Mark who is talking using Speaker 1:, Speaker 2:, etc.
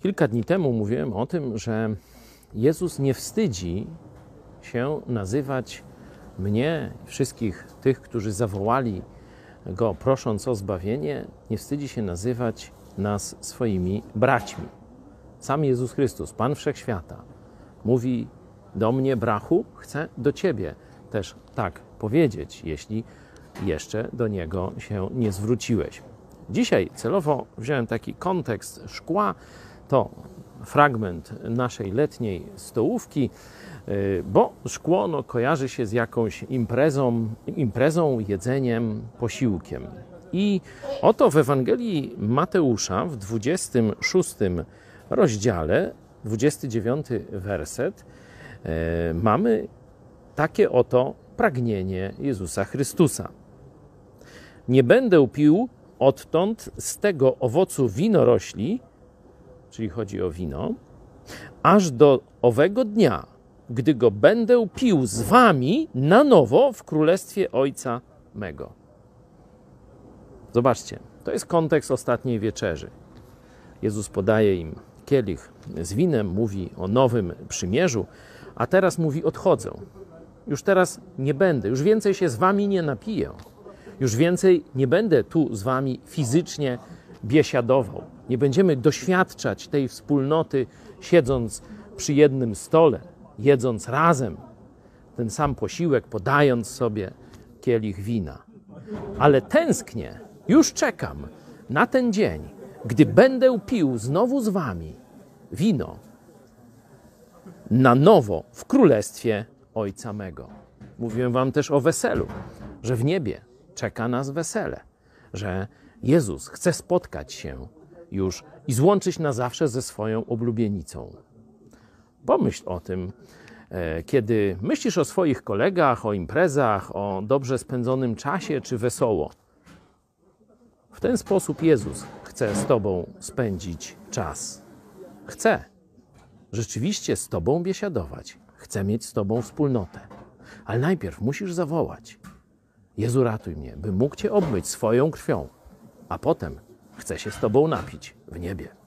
Speaker 1: Kilka dni temu mówiłem o tym, że Jezus nie wstydzi się nazywać mnie, wszystkich tych, którzy zawołali Go prosząc o zbawienie, nie wstydzi się nazywać nas swoimi braćmi. Sam Jezus Chrystus, Pan Wszechświata, mówi do mnie, brachu, chcę do Ciebie też tak powiedzieć, jeśli jeszcze do Niego się nie zwróciłeś. Dzisiaj celowo wziąłem taki kontekst szkła, to fragment naszej letniej stołówki, y, bo szkło no, kojarzy się z jakąś imprezą, imprezą, jedzeniem, posiłkiem. I oto w Ewangelii Mateusza w 26 rozdziale, 29 werset, y, mamy takie oto pragnienie Jezusa Chrystusa. Nie będę pił odtąd z tego owocu winorośli, czyli chodzi o wino, aż do owego dnia, gdy go będę pił z wami na nowo w królestwie Ojca mego. Zobaczcie, to jest kontekst ostatniej wieczerzy. Jezus podaje im kielich z winem, mówi o nowym przymierzu, a teraz mówi: Odchodzę. Już teraz nie będę, już więcej się z wami nie napiję. Już więcej nie będę tu z wami fizycznie biesiadował. Nie będziemy doświadczać tej wspólnoty, siedząc przy jednym stole, jedząc razem ten sam posiłek, podając sobie kielich wina. Ale tęsknię, już czekam na ten dzień, gdy będę pił znowu z wami wino na nowo w królestwie Ojca mego. Mówiłem wam też o weselu, że w niebie czeka nas wesele, że Jezus chce spotkać się już i złączyć na zawsze ze swoją oblubienicą. Pomyśl o tym, e, kiedy myślisz o swoich kolegach, o imprezach, o dobrze spędzonym czasie czy wesoło. W ten sposób Jezus chce z Tobą spędzić czas. Chce rzeczywiście z Tobą biesiadować. Chce mieć z Tobą wspólnotę. Ale najpierw musisz zawołać: Jezu, ratuj mnie, by mógł Cię obmyć swoją krwią, a potem chce się z Tobą napić w niebie.